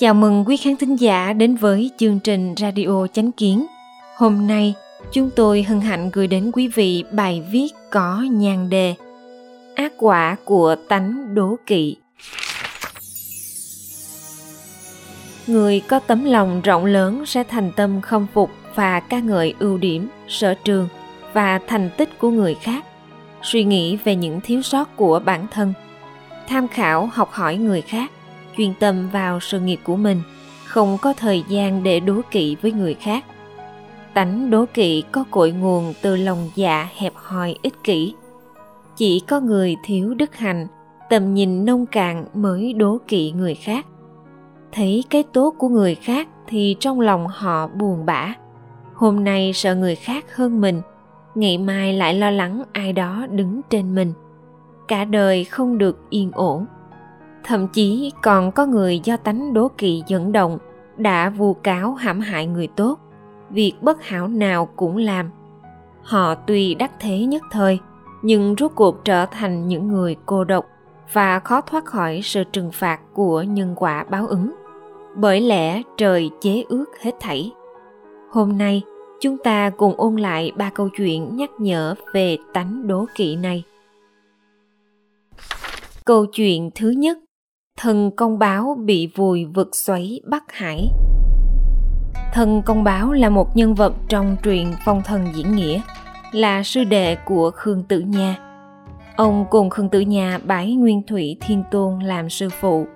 Chào mừng quý khán thính giả đến với chương trình Radio Chánh Kiến. Hôm nay, chúng tôi hân hạnh gửi đến quý vị bài viết có nhan đề Ác quả của tánh đố kỵ. Người có tấm lòng rộng lớn sẽ thành tâm không phục và ca ngợi ưu điểm, sở trường và thành tích của người khác, suy nghĩ về những thiếu sót của bản thân, tham khảo học hỏi người khác chuyên tâm vào sự nghiệp của mình, không có thời gian để đố kỵ với người khác. Tánh đố kỵ có cội nguồn từ lòng dạ hẹp hòi ích kỷ. Chỉ có người thiếu đức hạnh, tầm nhìn nông cạn mới đố kỵ người khác. Thấy cái tốt của người khác thì trong lòng họ buồn bã. Hôm nay sợ người khác hơn mình, ngày mai lại lo lắng ai đó đứng trên mình. Cả đời không được yên ổn thậm chí còn có người do tánh đố kỵ dẫn động, đã vu cáo hãm hại người tốt. Việc bất hảo nào cũng làm. Họ tuy đắc thế nhất thời, nhưng rốt cuộc trở thành những người cô độc và khó thoát khỏi sự trừng phạt của nhân quả báo ứng. Bởi lẽ trời chế ước hết thảy. Hôm nay, chúng ta cùng ôn lại ba câu chuyện nhắc nhở về tánh đố kỵ này. Câu chuyện thứ nhất thần công báo bị vùi vực xoáy Bắc Hải. Thần công báo là một nhân vật trong truyện phong thần diễn nghĩa, là sư đệ của Khương Tử Nha. Ông cùng Khương Tử Nha bái Nguyên Thủy Thiên Tôn làm sư phụ.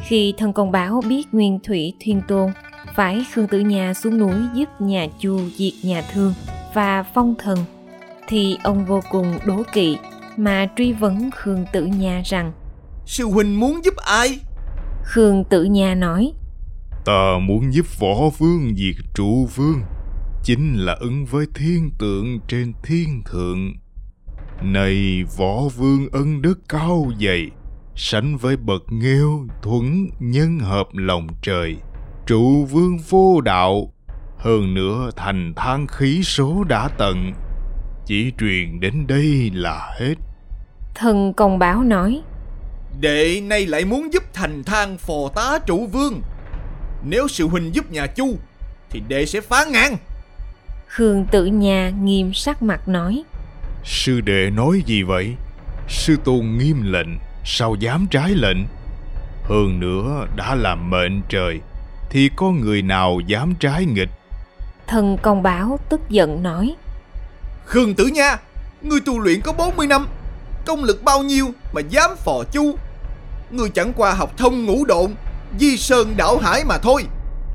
Khi thần công báo biết Nguyên Thủy Thiên Tôn phải Khương Tử Nha xuống núi giúp nhà Chu diệt nhà Thương và phong thần, thì ông vô cùng đố kỵ mà truy vấn Khương Tử Nha rằng – Sư huynh muốn giúp ai? Khương Tử Nha nói. Ta muốn giúp võ vương diệt trụ vương. Chính là ứng với thiên tượng trên thiên thượng. Này võ vương ân đức cao dày Sánh với bậc nghèo thuẫn nhân hợp lòng trời. Trụ vương vô đạo Hơn nữa thành thang khí số đã tận. Chỉ truyền đến đây là hết. Thần công báo nói Đệ nay lại muốn giúp thành thang phò tá trụ vương. Nếu sự huynh giúp nhà chu Thì đệ sẽ phá ngang. Khương tử nhà nghiêm sắc mặt nói. Sư đệ nói gì vậy? Sư tôn nghiêm lệnh Sao dám trái lệnh? Hơn nữa đã làm mệnh trời Thì có người nào dám trái nghịch? Thần công báo tức giận nói. Khương tử nha Ngươi tu luyện có 40 năm Công lực bao nhiêu mà dám phò chu Ngươi chẳng qua học thông ngũ độn, Di sơn đảo hải mà thôi.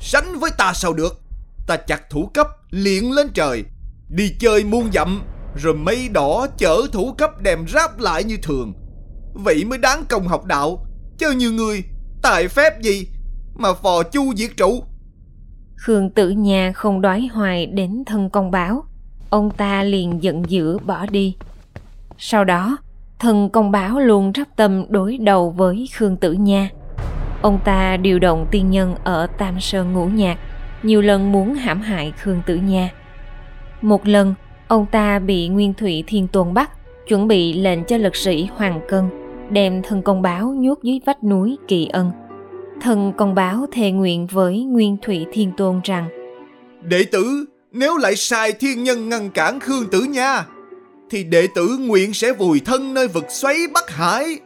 Sánh với ta sao được? Ta chặt thủ cấp, liền lên trời. Đi chơi muôn dặm, Rồi mây đỏ chở thủ cấp đem ráp lại như thường. Vậy mới đáng công học đạo. Chứ như người Tài phép gì Mà phò chu diệt trụ? Khương tử nhà không đói hoài đến thân công báo. Ông ta liền giận dữ bỏ đi. Sau đó thần công báo luôn rắp tâm đối đầu với Khương Tử Nha. Ông ta điều động tiên nhân ở Tam Sơn Ngũ Nhạc, nhiều lần muốn hãm hại Khương Tử Nha. Một lần, ông ta bị Nguyên Thủy Thiên Tôn bắt, chuẩn bị lệnh cho lực sĩ Hoàng Cân đem thần công báo nhốt dưới vách núi Kỳ Ân. Thần công báo thề nguyện với Nguyên Thủy Thiên Tôn rằng Đệ tử, nếu lại sai thiên nhân ngăn cản Khương Tử Nha, thì đệ tử nguyện sẽ vùi thân nơi vực xoáy Bắc Hải.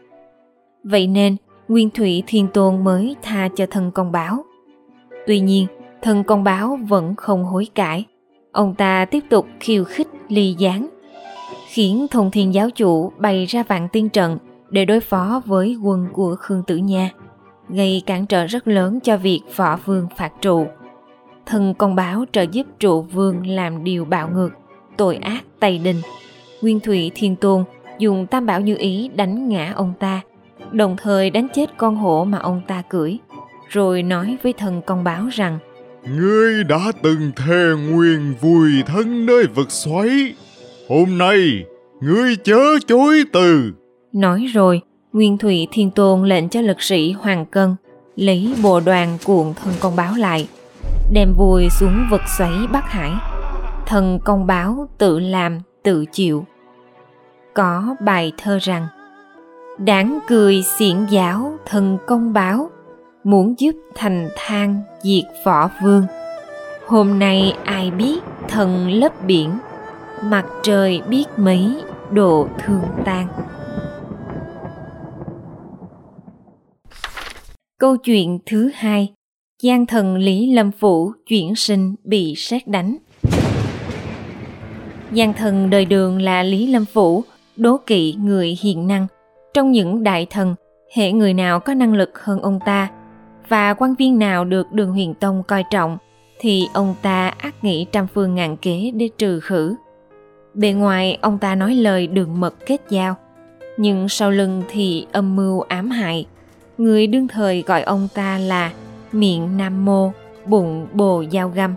Vậy nên, Nguyên Thủy Thiên Tôn mới tha cho thân công báo. Tuy nhiên, thân công báo vẫn không hối cải. Ông ta tiếp tục khiêu khích ly gián, khiến thông thiên giáo chủ bày ra vạn tiên trận để đối phó với quân của Khương Tử Nha, gây cản trở rất lớn cho việc võ vương phạt trụ. Thân công báo trợ giúp trụ vương làm điều bạo ngược, tội ác tày đình Nguyên Thủy Thiên Tôn dùng tam bảo như ý đánh ngã ông ta, đồng thời đánh chết con hổ mà ông ta cưỡi, rồi nói với thần công báo rằng Ngươi đã từng thề nguyện vùi thân nơi vực xoáy, hôm nay ngươi chớ chối từ. Nói rồi, Nguyên Thủy Thiên Tôn lệnh cho lực sĩ Hoàng Cân lấy bộ đoàn cuộn thần công báo lại, đem vùi xuống vực xoáy Bắc Hải. Thần công báo tự làm, tự chịu có bài thơ rằng Đáng cười xiển giáo thần công báo, muốn giúp thành thang diệt võ vương. Hôm nay ai biết thần lấp biển, mặt trời biết mấy độ thương tan câu chuyện thứ hai, gian thần lý lâm phủ chuyển sinh bị sát đánh. Gian thần đời đường là lý lâm phủ đố kỵ người hiền năng. Trong những đại thần, hệ người nào có năng lực hơn ông ta? Và quan viên nào được đường huyền tông coi trọng? Thì ông ta ác nghĩ trăm phương ngàn kế để trừ khử. Bề ngoài, ông ta nói lời đường mật kết giao. Nhưng sau lưng thì âm mưu ám hại. Người đương thời gọi ông ta là miệng nam mô, bụng bồ dao găm.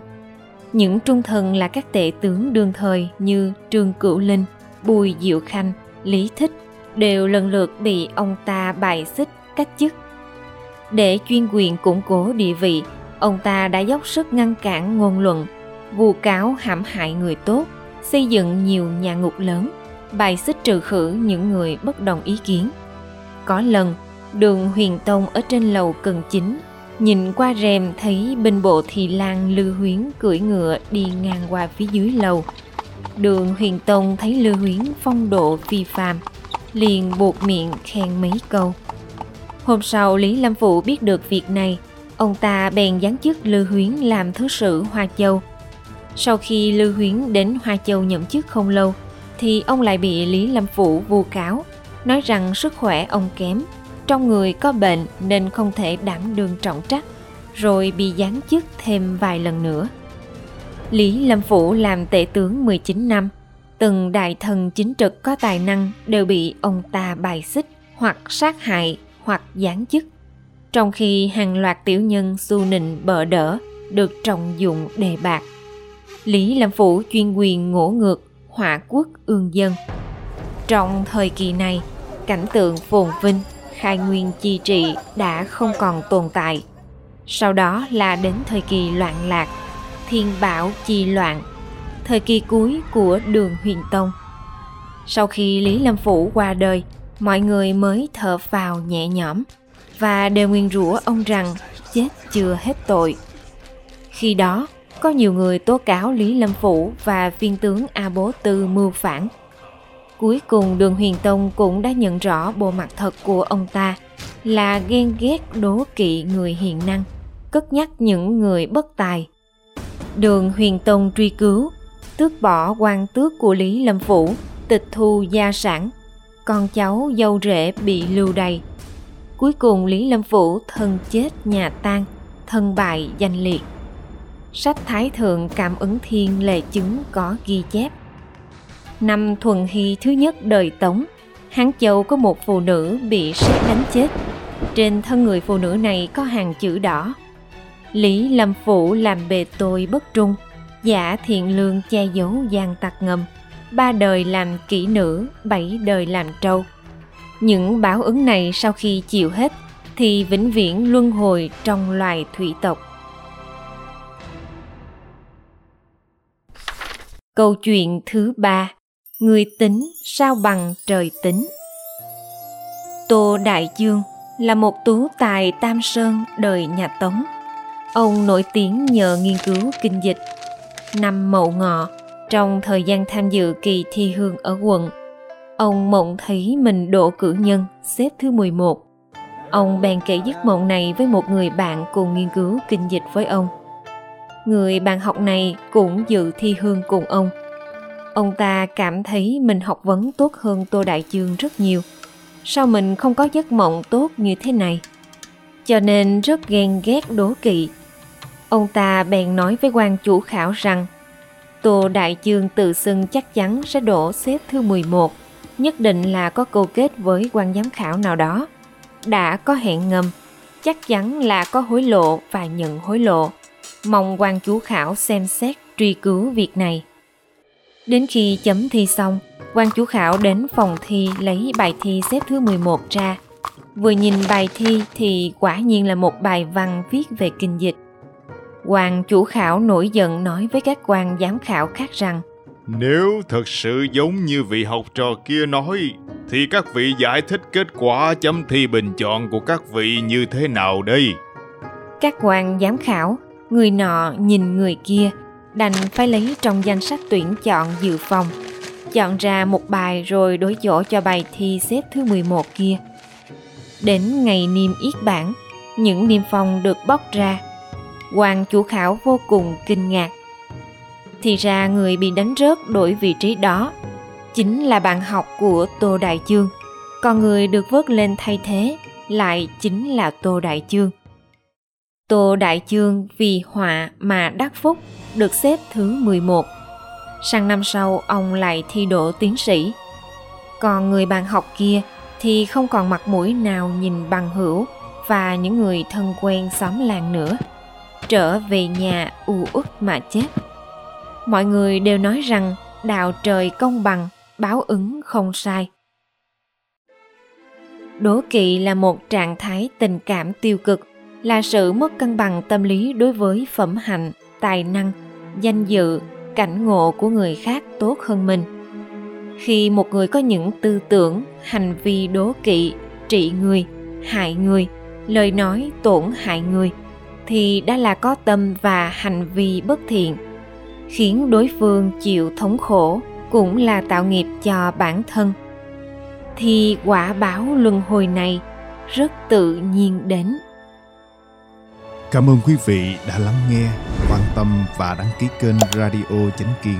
Những trung thần là các tệ tướng đương thời như trương cửu linh bùi diệu khanh, lý thích đều lần lượt bị ông ta bài xích cách chức. Để chuyên quyền củng cố địa vị, ông ta đã dốc sức ngăn cản ngôn luận, vu cáo hãm hại người tốt, xây dựng nhiều nhà ngục lớn, bài xích trừ khử những người bất đồng ý kiến. Có lần, đường huyền tông ở trên lầu cần chính, nhìn qua rèm thấy binh bộ thị lan lư huyến cưỡi ngựa đi ngang qua phía dưới lầu đường huyền tông thấy Lưu huyến phong độ phi phàm liền buộc miệng khen mấy câu hôm sau lý lâm phụ biết được việc này ông ta bèn giáng chức Lưu huyến làm thứ sử hoa châu sau khi Lưu huyến đến hoa châu nhậm chức không lâu thì ông lại bị lý lâm phụ vu cáo nói rằng sức khỏe ông kém trong người có bệnh nên không thể đảm đương trọng trách, rồi bị giáng chức thêm vài lần nữa. Lý Lâm Phủ làm tể tướng 19 năm, từng đại thần chính trực có tài năng đều bị ông ta bài xích hoặc sát hại hoặc giáng chức. Trong khi hàng loạt tiểu nhân xu nịnh bợ đỡ được trọng dụng đề bạc. Lý Lâm Phủ chuyên quyền ngỗ ngược, hỏa quốc ương dân. Trong thời kỳ này, cảnh tượng phồn vinh khai nguyên chi trị đã không còn tồn tại. Sau đó là đến thời kỳ loạn lạc, thiên bảo chi loạn, thời kỳ cuối của đường huyền tông. Sau khi Lý Lâm Phủ qua đời, mọi người mới thở phào nhẹ nhõm và đều nguyên rủa ông rằng chết chưa hết tội. Khi đó, có nhiều người tố cáo Lý Lâm Phủ và viên tướng A Bố Tư mưu phản Cuối cùng Đường Huyền Tông cũng đã nhận rõ bộ mặt thật của ông ta là ghen ghét đố kỵ người hiền năng, cất nhắc những người bất tài. Đường Huyền Tông truy cứu, tước bỏ quan tước của Lý Lâm Phủ, tịch thu gia sản, con cháu dâu rể bị lưu đày. Cuối cùng Lý Lâm Phủ thân chết nhà tan, thân bại danh liệt. Sách Thái Thượng Cảm ứng Thiên lệ chứng có ghi chép Năm Thuần Hy thứ nhất đời Tống, Hán Châu có một phụ nữ bị sét đánh chết. Trên thân người phụ nữ này có hàng chữ đỏ. Lý Lâm Phủ làm bề tôi bất trung, giả thiện lương che giấu gian tặc ngầm. Ba đời làm kỹ nữ, bảy đời làm trâu. Những báo ứng này sau khi chịu hết thì vĩnh viễn luân hồi trong loài thủy tộc. Câu chuyện thứ ba người tính sao bằng trời tính tô đại dương là một tú tài tam sơn đời nhà tống ông nổi tiếng nhờ nghiên cứu kinh dịch năm mậu ngọ, trong thời gian tham dự kỳ thi hương ở quận, ông mộng thấy mình độ cử nhân, xếp thứ 11 ông bèn kể giấc mộng này với một người bạn cùng nghiên cứu kinh dịch với ông người bạn học này cũng dự thi hương cùng ông Ông ta cảm thấy mình học vấn tốt hơn Tô Đại chương rất nhiều. Sao mình không có giấc mộng tốt như thế này? Cho nên rất ghen ghét đố kỵ. Ông ta bèn nói với quan chủ khảo rằng Tô Đại Dương tự xưng chắc chắn sẽ đổ xếp thứ 11, nhất định là có câu kết với quan giám khảo nào đó. Đã có hẹn ngầm, chắc chắn là có hối lộ và nhận hối lộ. Mong quan chủ khảo xem xét truy cứu việc này. Đến khi chấm thi xong, quan chủ khảo đến phòng thi lấy bài thi xếp thứ 11 ra. Vừa nhìn bài thi thì quả nhiên là một bài văn viết về kinh dịch. Quan chủ khảo nổi giận nói với các quan giám khảo khác rằng Nếu thật sự giống như vị học trò kia nói, thì các vị giải thích kết quả chấm thi bình chọn của các vị như thế nào đây? các quan giám khảo người nọ nhìn người kia đành phải lấy trong danh sách tuyển chọn dự phòng chọn ra một bài rồi đối chỗ cho bài thi xếp thứ 11 kia. Đến ngày niêm yết bản, những niêm phong được bóc ra. Hoàng chủ khảo vô cùng kinh ngạc. Thì ra người bị đánh rớt đổi vị trí đó chính là bạn học của Tô Đại Chương, còn người được vớt lên thay thế lại chính là Tô Đại Chương. Tô Đại Chương vì họa mà đắc phúc được xếp thứ 11 sang năm sau ông lại thi đỗ tiến sĩ. Còn người bạn học kia thì không còn mặt mũi nào nhìn bằng hữu và những người thân quen xóm làng nữa. Trở về nhà u uất mà chết. Mọi người đều nói rằng đạo trời công bằng, báo ứng không sai. Đố kỵ là một trạng thái tình cảm tiêu cực, là sự mất cân bằng tâm lý đối với phẩm hạnh, tài năng, danh dự cảnh ngộ của người khác tốt hơn mình khi một người có những tư tưởng hành vi đố kỵ trị người hại người lời nói tổn hại người thì đã là có tâm và hành vi bất thiện khiến đối phương chịu thống khổ cũng là tạo nghiệp cho bản thân thì quả báo luân hồi này rất tự nhiên đến Cảm ơn quý vị đã lắng nghe, quan tâm và đăng ký kênh Radio Chánh Kiến.